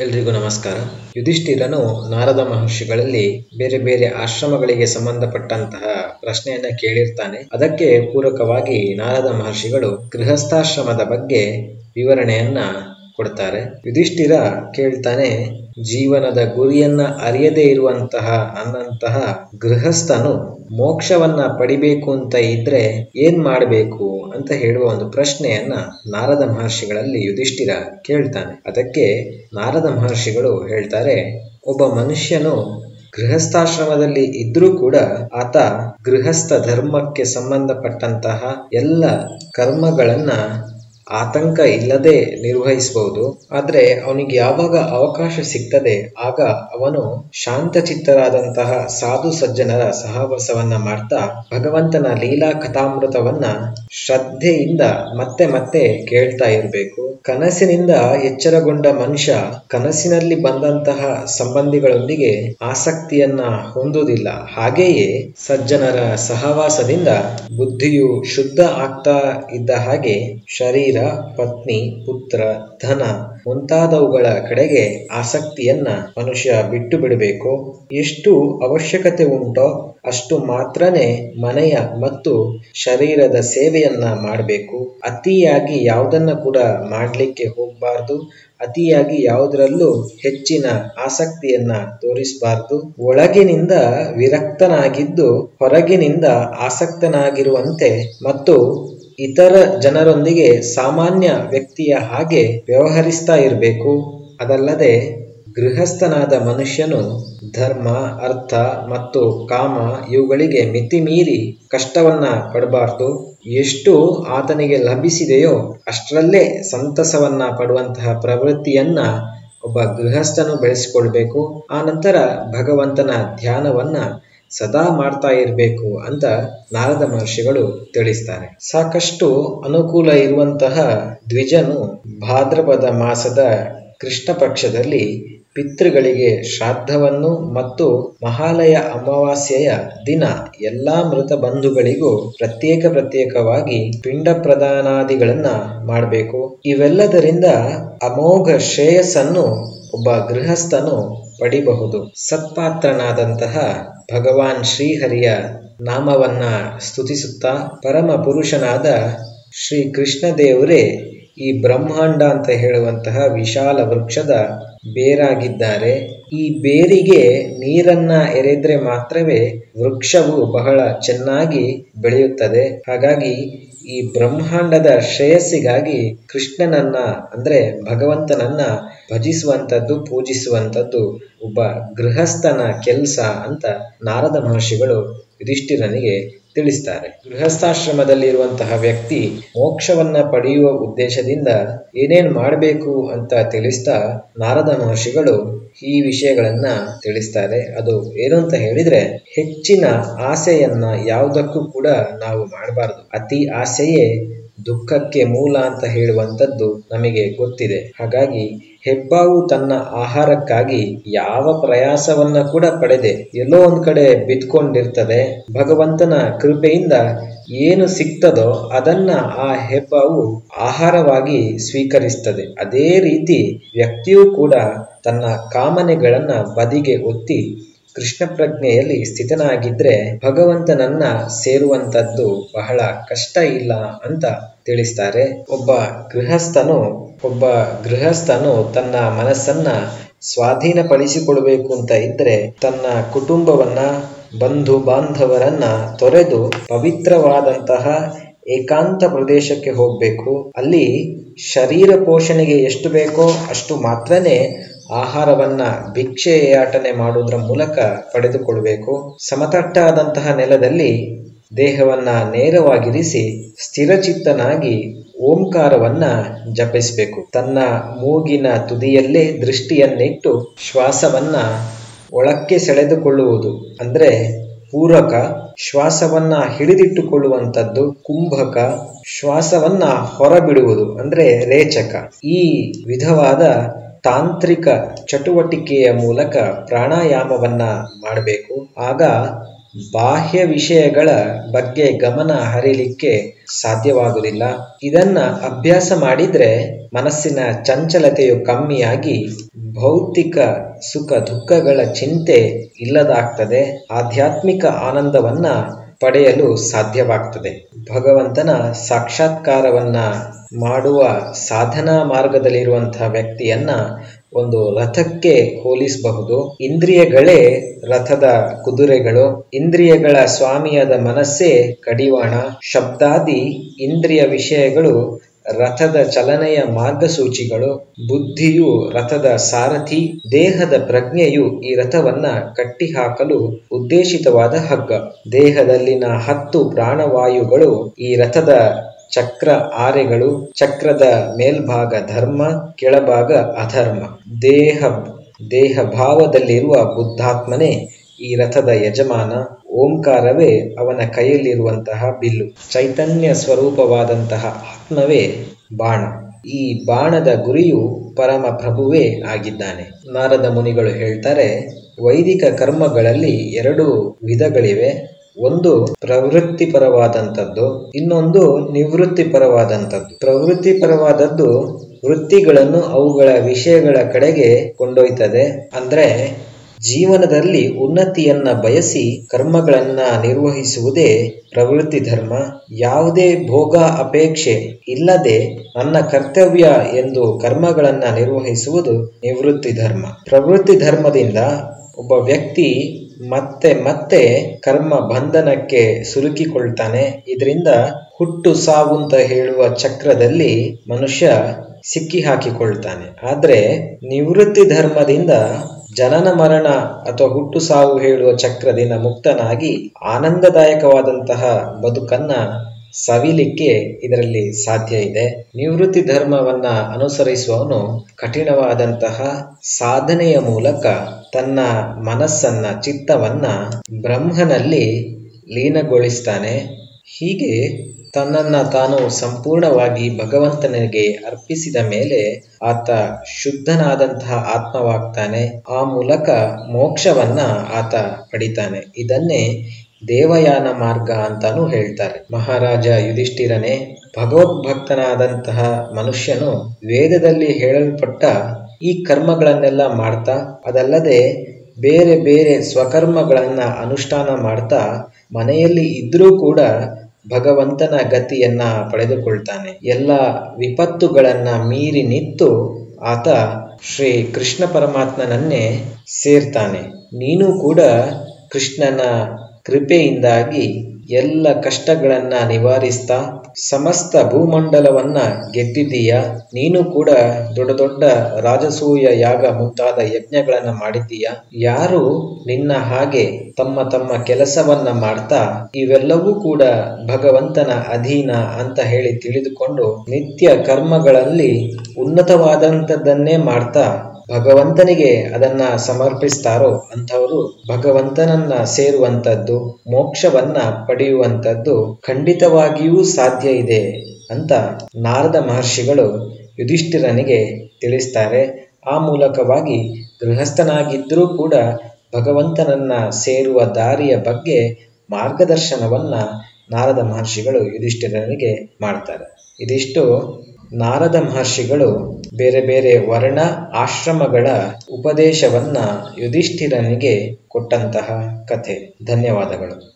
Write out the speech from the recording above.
ಎಲ್ರಿಗೂ ನಮಸ್ಕಾರ. ಯುಧಿಷ್ಠಿರನು ನಾರದ ಮಹರ್ಷಿಗಳಲ್ಲಿ ಬೇರೆ ಬೇರೆ ಆಶ್ರಮಗಳಿಗೆ ಸಂಬಂಧಪಟ್ಟಂತಹ ಪ್ರಶ್ನೆಯನ್ನ ಕೇಳಿರ್ತಾನೆ. ಅದಕ್ಕೆ ಪೂರಕವಾಗಿ ನಾರದ ಮಹರ್ಷಿಗಳು ಗೃಹಸ್ಥಾಶ್ರಮದ ಬಗ್ಗೆ ವಿವರಣೆಯನ್ನ ಕೊಡ್ತಾರೆ. ಯುಧಿಷ್ಠಿರ ಕೇಳ್ತಾನೆ, ಜೀವನದ ಗುರಿಯನ್ನ ಅರಿಯದೇ ಇರುವಂತಹ ಅನ್ನಂತಹ ಗೃಹಸ್ಥನು ಮೋಕ್ಷವನ್ನ ಪಡಿಬೇಕು ಅಂತ ಇದ್ರೆ ಏನ್ ಮಾಡಬೇಕು ಅಂತ ಹೇಳುವ ಒಂದು ಪ್ರಶ್ನೆಯನ್ನ ನಾರದ ಮಹರ್ಷಿಗಳಲ್ಲಿ ಯುಧಿಷ್ಠಿರ ಕೇಳ್ತಾನೆ. ಅದಕ್ಕೆ ನಾರದ ಮಹರ್ಷಿಗಳು ಹೇಳ್ತಾರೆ, ಒಬ್ಬ ಮನುಷ್ಯನು ಗೃಹಸ್ಥಾಶ್ರಮದಲ್ಲಿ ಇದ್ರೂ ಕೂಡ ಆತ ಗೃಹಸ್ಥ ಧರ್ಮಕ್ಕೆ ಸಂಬಂಧಪಟ್ಟಂತಹ ಎಲ್ಲ ಕರ್ಮಗಳನ್ನ ಆತಂಕ ಇಲ್ಲದೆ ನಿರ್ವಹಿಸಬಹುದು. ಆದ್ರೆ ಅವನಿಗೆ ಯಾವಾಗ ಅವಕಾಶ ಸಿಗ್ತದೆ, ಆಗ ಅವನು ಶಾಂತಚಿತ್ತರಾದಂತಹ ಸಾಧು ಸಜ್ಜನರ ಸಹವಾಸವನ್ನ ಮಾಡ್ತಾ ಭಗವಂತನ ಲೀಲಾ ಕಥಾಮೃತವನ್ನ ಶ್ರದ್ಧೆಯಿಂದ ಮತ್ತೆ ಮತ್ತೆ ಕೇಳ್ತಾ ಇರಬೇಕು. ಕನಸಿನಿಂದ ಎಚ್ಚರಗೊಂಡ ಮನುಷ್ಯ ಕನಸಿನಲ್ಲಿ ಬಂದಂತಹ ಸಂಬಂಧಿಗಳೊಂದಿಗೆ ಆಸಕ್ತಿಯನ್ನ ಹೊಂದುವುದಿಲ್ಲ. ಹಾಗೆಯೇ ಸಜ್ಜನರ ಸಹವಾಸದಿಂದ ಬುದ್ಧಿಯು ಶುದ್ಧ ಆಗ್ತಾ ಇದ್ದ ಹಾಗೆ ಶರೀರ ಪತ್ನಿ, ಪುತ್ರ, ಧನ ಮುಂತಾದವುಗಳ ಕಡೆಗೆ ಆಸಕ್ತಿಯನ್ನ ಮನುಷ್ಯ ಬಿಟ್ಟು ಬಿಡಬೇಕು? ಎಷ್ಟು ಅವಶ್ಯಕತೆ ಉಂಟೋ, ಅಷ್ಟು ಮಾತ್ರನೇ ಮನೆಯ ಮತ್ತು ಶರೀರದ ಸೇವೆಯನ್ನ ಮಾಡಬೇಕು. ಅತಿಯಾಗಿ ಯಾವುದನ್ನ ಕೂಡ ಮಾಡಲಿಕ್ಕೆ ಹೋಗಬಾರ್ದು. ಅತಿಯಾಗಿ ಯಾವುದರಲ್ಲೂ ಹೆಚ್ಚಿನ ಆಸಕ್ತಿಯನ್ನ ತೋರಿಸಬಾರ್ದು. ಒಳಗಿನಿಂದ ವಿರಕ್ತನಾಗಿದ್ದು ಹೊರಗಿನಿಂದ ಆಸಕ್ತನಾಗಿರುವಂತೆ ಮತ್ತು ಇತರ ಜನರೊಂದಿಗೆ ಸಾಮಾನ್ಯ ವ್ಯಕ್ತಿಯ ಹಾಗೆ ವ್ಯವಹರಿಸ್ತಾ ಇರಬೇಕು. ಅದಲ್ಲದೆ ಗೃಹಸ್ಥನಾದ ಮನುಷ್ಯನು ಧರ್ಮ, ಅರ್ಥ ಮತ್ತು ಕಾಮ ಇವುಗಳಿಗೆ ಮಿತಿಮೀರಿ ಕಷ್ಟವನ್ನ ಪಡಬಾರ್ದು. ಎಷ್ಟು ಆತನಿಗೆ ಲಭಿಸಿದೆಯೋ ಅಷ್ಟರಲ್ಲೇ ಸಂತಸವನ್ನ ಪಡುವಂತಹ ಪ್ರವೃತ್ತಿಯನ್ನ ಒಬ್ಬ ಗೃಹಸ್ಥನು ಬೆಳೆಸಿಕೊಳ್ಬೇಕು. ಆ ನಂತರ ಭಗವಂತನ ಧ್ಯಾನವನ್ನ ಸದಾ ಮಾಡ್ತಾ ಇರಬೇಕು ಅಂತ ನಾರದ ಮಹರ್ಷಿಗಳು ತಿಳಿಸ್ತಾರೆ. ಸಾಕಷ್ಟು ಅನುಕೂಲ ಇರುವಂತಹ ದ್ವಿಜನು ಭಾದ್ರಪದ ಮಾಸದ ಕೃಷ್ಣ ಪಕ್ಷದಲ್ಲಿ ಪಿತೃಗಳಿಗೆ ಶ್ರಾದ್ದವನ್ನು ಮತ್ತು ಮಹಾಲಯ ಅಮಾವಾಸ್ಯೆಯ ದಿನ ಎಲ್ಲಾ ಮೃತ ಬಂಧುಗಳಿಗೂ ಪ್ರತ್ಯೇಕ ಪ್ರತ್ಯೇಕವಾಗಿ ಪಿಂಡ ಪ್ರದಾನಾದಿಗಳನ್ನ ಮಾಡಬೇಕು. ಇವೆಲ್ಲದರಿಂದ ಅಮೋಘ ಶ್ರೇಯಸ್ಸನ್ನು ಒಬ್ಬ ಗೃಹಸ್ಥನು ಪಡಿಬಹುದು. ಸತ್ಪಾತ್ರನಾದಂತಹ ಭಗವಾನ್ ಶ್ರೀಹರಿಯ ನಾಮವನ್ನ ಸ್ತುತಿಸುತ್ತಾ ಪರಮ ಪುರುಷನಾದ ಶ್ರೀ ಕೃಷ್ಣ ದೇವರೇ ಈ ಬ್ರಹ್ಮಾಂಡ ಅಂತ ಹೇಳುವಂತಹ ವಿಶಾಲ ವೃಕ್ಷದ ಬೇರಾಗಿದ್ದಾರೆ. ಈ ಬೇರಿಗೆ ನೀರನ್ನ ಎರೆದ್ರೆ ಮಾತ್ರವೇ ವೃಕ್ಷವು ಬಹಳ ಚೆನ್ನಾಗಿ ಬೆಳೆಯುತ್ತದೆ. ಹಾಗಾಗಿ ಈ ಬ್ರಹ್ಮಾಂಡದ ಶ್ರೇಯಸ್ಸಿಗಾಗಿ ಕೃಷ್ಣನನ್ನ ಅಂದ್ರೆ ಭಗವಂತನನ್ನ ಭಜಿಸುವಂಥದ್ದು ಪೂಜಿಸುವಂಥದ್ದು ಒಬ್ಬ ಗೃಹಸ್ಥನ ಕೆಲಸ ಅಂತ ನಾರದ ಮಹರ್ಷಿಗಳು ಯುಧಿಷ್ಠಿರನಿಗೆ ತಿಳಿಸ್ತಾರೆ. ಗೃಹಸ್ಥಾಶ್ರಮದಲ್ಲಿರುವಂತಹ ವ್ಯಕ್ತಿ ಮೋಕ್ಷವನ್ನ ಪಡೆಯುವ ಉದ್ದೇಶದಿಂದ ಏನೇನ್ ಮಾಡಬೇಕು ಅಂತ ತಿಳಿಸ್ತಾ ನಾರದ ಮಹರ್ಷಿಗಳು ಈ ವಿಷಯಗಳನ್ನ ತಿಳಿಸ್ತಾರೆ. ಅದು ಏನು ಅಂತ ಹೇಳಿದ್ರೆ ಹೆಚ್ಚಿನ ಆಸೆಯನ್ನ ಯಾವುದಕ್ಕೂ ಕೂಡ ನಾವು ಮಾಡಬಾರದು. ಅತಿ ಆಸೆಯೇ ದುಃಖಕ್ಕೆ ಮೂಲ ಅಂತ ಹೇಳುವಂಥದ್ದು ನಮಗೆ ಗೊತ್ತಿದೆ. ಹಾಗಾಗಿ ಹೆಬ್ಬಾವು ತನ್ನ ಆಹಾರಕ್ಕಾಗಿ ಯಾವ ಪ್ರಯಾಸವನ್ನ ಕೂಡ ಪಡೆದೆ. ಎಲ್ಲೋ ಒಂದ್ ಕಡೆ ಬಿತ್ಕೊಂಡಿರ್ತದೆ ಭಗವಂತನ ಕೃಪೆಯಿಂದ ಏನು ಸಿಗ್ತದೋ ಅದನ್ನ ಆ ಹೆಬ್ಬಾವು ಆಹಾರವಾಗಿ ಸ್ವೀಕರಿಸ್ತದೆ. ಅದೇ ರೀತಿ ವ್ಯಕ್ತಿಯೂ ಕೂಡ ತನ್ನ ಕಾಮನೆಗಳನ್ನ ಬದಿಗೆ ಒತ್ತಿ ಕೃಷ್ಣ ಪ್ರಜ್ಞೆಯಲ್ಲಿ ಸ್ಥಿತನಾಗಿದ್ರೆ ಭಗವಂತನನ್ನ ಸೇರುವಂತದ್ದು ಬಹಳ ಕಷ್ಟ ಇಲ್ಲ ಅಂತ ತಿಳಿಸ್ತಾರೆ. ಒಬ್ಬ ಗೃಹಸ್ಥನು ಒಬ್ಬ ಗೃಹಸ್ಥನು ತನ್ನ ಮನಸ್ಸನ್ನ ಸ್ವಾಧೀನಪಡಿಸಿಕೊಳ್ಬೇಕು ಅಂತ ಇದ್ರೆ ತನ್ನ ಕುಟುಂಬವನ್ನ ಬಂಧು ಬಾಂಧವರನ್ನ ತೊರೆದು ಪವಿತ್ರವಾದಂತಹ ಏಕಾಂತ ಪ್ರದೇಶಕ್ಕೆ ಹೋಗ್ಬೇಕು. ಅಲ್ಲಿ ಶರೀರ ಪೋಷಣೆಗೆ ಎಷ್ಟು ಬೇಕೋ ಅಷ್ಟು ಮಾತ್ರನೇ ಆಹಾರವನ್ನ ಭಿಕ್ಷೆಯಾಟನೆ ಮಾಡುವುದರ ಮೂಲಕ ಪಡೆದುಕೊಳ್ಳಬೇಕು. ಸಮತಟ್ಟಾದಂತಹ ನೆಲದಲ್ಲಿ ದೇಹವನ್ನ ನೇರವಾಗಿರಿಸಿ ಸ್ಥಿರಚಿತ್ತನಾಗಿ ಓಂಕಾರವನ್ನ ಜಪಿಸಬೇಕು. ತನ್ನ ಮೂಗಿನ ತುದಿಯಲ್ಲೇ ದೃಷ್ಟಿಯನ್ನಿಟ್ಟು ಶ್ವಾಸವನ್ನ ಒಳಕ್ಕೆ ಸೆಳೆದುಕೊಳ್ಳುವುದು, ಅಂದ್ರೆ ಪೂರಕ ಶ್ವಾಸವನ್ನ ಹಿಡಿದಿಟ್ಟುಕೊಳ್ಳುವಂಥದ್ದು, ಕುಂಭಕ ಶ್ವಾಸವನ್ನ ಹೊರಬಿಡುವುದು, ಅಂದ್ರೆ ರೇಚಕ. ಈ ವಿಧವಾದ ತಾಂತ್ರಿಕ ಚಟುವಟಿಕೆಯ ಮೂಲಕ ಪ್ರಾಣಾಯಾಮವನ್ನ ಮಾಡಬೇಕು. ಆಗ ಬಾಹ್ಯ ವಿಷಯಗಳ ಬಗ್ಗೆ ಗಮನ ಹರಿಲಿಕ್ಕೆ ಸಾಧ್ಯವಾಗುವುದಿಲ್ಲ. ಇದನ್ನ ಅಭ್ಯಾಸ ಮಾಡಿದ್ರೆ ಮನಸ್ಸಿನ ಚಂಚಲತೆಯು ಕಮ್ಮಿಯಾಗಿ ಭೌತಿಕ ಸುಖ ದುಃಖಗಳ ಚಿಂತೆ ಇಲ್ಲದಾಗ್ತದೆ. ಆಧ್ಯಾತ್ಮಿಕ ಆನಂದವನ್ನ ಪಡೆಯಲು ಸಾಧ್ಯವಾಗ್ತದೆ. ಭಗವಂತನ ಸಾಕ್ಷಾತ್ಕಾರವನ್ನ ಮಾಡುವ ಸಾಧನಾ ಮಾರ್ಗದಲ್ಲಿರುವಂತಹ ವ್ಯಕ್ತಿಯನ್ನ ಒಂದು ರಥಕ್ಕೆ ಹೋಲಿಸಬಹುದು. ಇಂದ್ರಿಯಗಳೇ ರಥದ ಕುದುರೆಗಳು. ಇಂದ್ರಿಯಗಳ ಸ್ವಾಮಿಯಾದ ಮನಸ್ಸೇ ಕಡಿವಾಣ. ಶಬ್ದಾದಿ ಇಂದ್ರಿಯ ವಿಷಯಗಳು ರಥದ ಚಲನೆಯ ಮಾರ್ಗಸೂಚಿಗಳು, ಬುದ್ಧಿಯು ರಥದ ಸಾರಥಿ, ದೇಹದ ಪ್ರಜ್ಞೆಯು ಈ ರಥವನ್ನ ಕಟ್ಟಿಹಾಕಲು ಉದ್ದೇಶಿತವಾದ ಹಗ್ಗ. ದೇಹದಲ್ಲಿನ ಹತ್ತು ಪ್ರಾಣವಾಯುಗಳು ಈ ರಥದ ಚಕ್ರ ಆರೆಗಳು, ಚಕ್ರದ ಮೇಲ್ಭಾಗ ಧರ್ಮ, ಕೆಳಭಾಗ ಅಧರ್ಮ. ದೇಹ ದೇಹ ಭಾವದಲ್ಲಿರುವ ಬುದ್ಧಾತ್ಮನೇ ಈ ರಥದ ಯಜಮಾನ. ಓಂಕಾರವೇ ಅವನ ಕೈಯಲ್ಲಿರುವಂತಹ ಬಿಲ್ಲು. ಚೈತನ್ಯ ಸ್ವರೂಪವಾದಂತಹ ಆತ್ಮವೇ ಬಾಣ. ಈ ಬಾಣದ ಗುರಿಯು ಪರಮ ಪ್ರಭುವೇ ಆಗಿದ್ದಾನೆ. ನಾರದ ಮುನಿಗಳು ಹೇಳ್ತಾರೆ, ವೈದಿಕ ಕರ್ಮಗಳಲ್ಲಿ ಎರಡು ವಿಧಗಳಿವೆ. ಒಂದು ಪ್ರವೃತ್ತಿ ಪರವಾದಂಥದ್ದು ಇನ್ನೊಂದು ನಿವೃತ್ತಿ ಪ್ರವೃತ್ತಿಪರವಾದದ್ದು ಪ್ರವೃತ್ತಿ ಪರವಾದದ್ದು ವೃತ್ತಿಗಳನ್ನು ಅವುಗಳ ವಿಷಯಗಳ ಕಡೆಗೆ ಕೊಂಡೊಯ್ತದೆ. ಅಂದ್ರೆ ಜೀವನದಲ್ಲಿ ಉನ್ನತಿಯನ್ನ ಬಯಸಿ ಕರ್ಮಗಳನ್ನ ನಿರ್ವಹಿಸುವುದೇ ಪ್ರವೃತ್ತಿ ಧರ್ಮ. ಯಾವುದೇ ಭೋಗ ಅಪೇಕ್ಷೆ ಇಲ್ಲದೆ ನನ್ನ ಕರ್ತವ್ಯ ಎಂದು ಕರ್ಮಗಳನ್ನ ನಿರ್ವಹಿಸುವುದು ನಿವೃತ್ತಿ ಧರ್ಮ. ಪ್ರವೃತ್ತಿ ಧರ್ಮದಿಂದ ಒಬ್ಬ ವ್ಯಕ್ತಿ ಮತ್ತೆ ಮತ್ತೆ ಕರ್ಮ ಬಂಧನಕ್ಕೆ ಸುರುಕಿಕೊಳ್ತಾನೆ. ಇದರಿಂದ ಹುಟ್ಟು ಸಾವು ಅಂತ ಹೇಳುವ ಚಕ್ರದಲ್ಲಿ ಮನುಷ್ಯ ಸಿಕ್ಕಿ ಹಾಕಿಕೊಳ್ತಾನೆ ಆದ್ರೆ ನಿವೃತ್ತಿ ಧರ್ಮದಿಂದ ಜನನ ಮರಣ ಅಥವಾ ಹುಟ್ಟು ಸಾವು ಹೇಳುವ ಚಕ್ರದಿಂದ ಮುಕ್ತನಾಗಿ ಆನಂದದಾಯಕವಾದಂತಹ ಬದುಕನ್ನ ಸವಿಲಿಕ್ಕೆ ಇದರಲ್ಲಿ ಸಾಧ್ಯ ಇದೆ. ನಿವೃತ್ತಿ ಧರ್ಮವನ್ನ ಅನುಸರಿಸುವವನು ಕಠಿಣವಾದಂತಹ ಸಾಧನೆಯ ಮೂಲಕ ತನ್ನ ಮನಸ್ಸನ್ನ, ಚಿತ್ತವನ್ನ ಬ್ರಹ್ಮನಲ್ಲಿ ಲೀನಗೊಳಿಸ್ತಾನೆ. ಹೀಗೆ ತನ್ನನ್ನ ತಾನು ಸಂಪೂರ್ಣವಾಗಿ ಭಗವಂತನಿಗೆ ಅರ್ಪಿಸಿದ ಮೇಲೆ ಆತ ಶುದ್ಧನಾದಂತಹ ಆತ್ಮವಾಗ್ತಾನೆ. ಆ ಮೂಲಕ ಮೋಕ್ಷವನ್ನ ಆತ ಪಡಿತಾನೆ. ಇದನ್ನೇ ದೇವಯಾನ ಮಾರ್ಗ ಅಂತಾನೂ ಹೇಳ್ತಾರೆ. ಮಹಾರಾಜ ಯುಧಿಷ್ಠಿರನೇ, ಭಗವದ್ಭಕ್ತನಾದಂತಹ ಮನುಷ್ಯನು ವೇದದಲ್ಲಿ ಹೇಳಲ್ಪಟ್ಟ ಈ ಕರ್ಮಗಳನ್ನೆಲ್ಲ ಮಾಡ್ತಾ, ಅದಲ್ಲದೆ ಬೇರೆ ಬೇರೆ ಸ್ವಕರ್ಮಗಳನ್ನ ಅನುಷ್ಠಾನ ಮಾಡ್ತಾ, ಮನೆಯಲ್ಲಿ ಇದ್ರೂ ಕೂಡ ಭಗವಂತನ ಗತಿಯನ್ನ ಪಡೆದುಕೊಳ್ತಾನೆ. ಎಲ್ಲ ವಿಪತ್ತುಗಳನ್ನ ಮೀರಿ ನಿಂತು ಆತ ಶ್ರೀ ಕೃಷ್ಣ ಪರಮಾತ್ಮನನ್ನೇ ಸೇರ್ತಾನೆ. ನೀನು ಕೂಡ ಕೃಷ್ಣನ ಕೃಪೆಯಿಂದಾಗಿ ಎಲ್ಲ ಕಷ್ಟಗಳನ್ನ ನಿವಾರಿಸ್ತಾ ಸಮಸ್ತ ಭೂಮಂಡಲವನ್ನ ಗೆದ್ದಿದ್ದೀಯ? ನೀನು ಕೂಡ ದೊಡ್ಡ ದೊಡ್ಡ ರಾಜಸೂಯ ಯಾಗ ಮುಂತಾದ ಯಜ್ಞಗಳನ್ನ ಮಾಡಿದ್ದೀಯ? ಯಾರು ನಿನ್ನ ಹಾಗೆ ತಮ್ಮ ತಮ್ಮ ಕೆಲಸವನ್ನ ಮಾಡ್ತಾ ಇವೆಲ್ಲವೂ ಕೂಡ ಭಗವಂತನ ಅಧೀನ ಅಂತ ಹೇಳಿ ತಿಳಿದುಕೊಂಡು ನಿತ್ಯ ಕರ್ಮಗಳಲ್ಲಿ ಉನ್ನತವಾದಂಥದ್ದನ್ನೇ ಮಾಡ್ತಾ ಭಗವಂತನಿಗೆ ಅದನ್ನ ಸಮರ್ಪಿಸ್ತಾರೋ ಅಂಥವರು ಭಗವಂತನನ್ನ ಸೇರುವಂಥದ್ದು, ಮೋಕ್ಷವನ್ನ ಪಡೆಯುವಂಥದ್ದು ಖಂಡಿತವಾಗಿಯೂ ಸಾಧ್ಯ ಇದೆ ಅಂತ ನಾರದ ಮಹರ್ಷಿಗಳು ಯುಧಿಷ್ಠಿರನಿಗೆ ತಿಳಿಸ್ತಾರೆ. ಆ ಮೂಲಕವಾಗಿ ಗೃಹಸ್ಥನಾಗಿದ್ದರೂ ಕೂಡ ಭಗವಂತನನ್ನ ಸೇರುವ ದಾರಿಯ ಬಗ್ಗೆ ಮಾರ್ಗದರ್ಶನವನ್ನ ನಾರದ ಮಹರ್ಷಿಗಳು ಯುಧಿಷ್ಠಿರನಿಗೆ ಮಾಡ್ತಾರೆ. ಇದಿಷ್ಟು ನಾರದ ಮಹರ್ಷಿಗಳು ಬೇರೆ ಬೇರೆ ವರ್ಣ ಆಶ್ರಮಗಳ ಉಪದೇಶವನ್ನ ಯುಧಿಷ್ಠಿರನಿಗೆ ಕೊಟ್ಟಂತಹ ಕಥೆ. ಧನ್ಯವಾದಗಳು.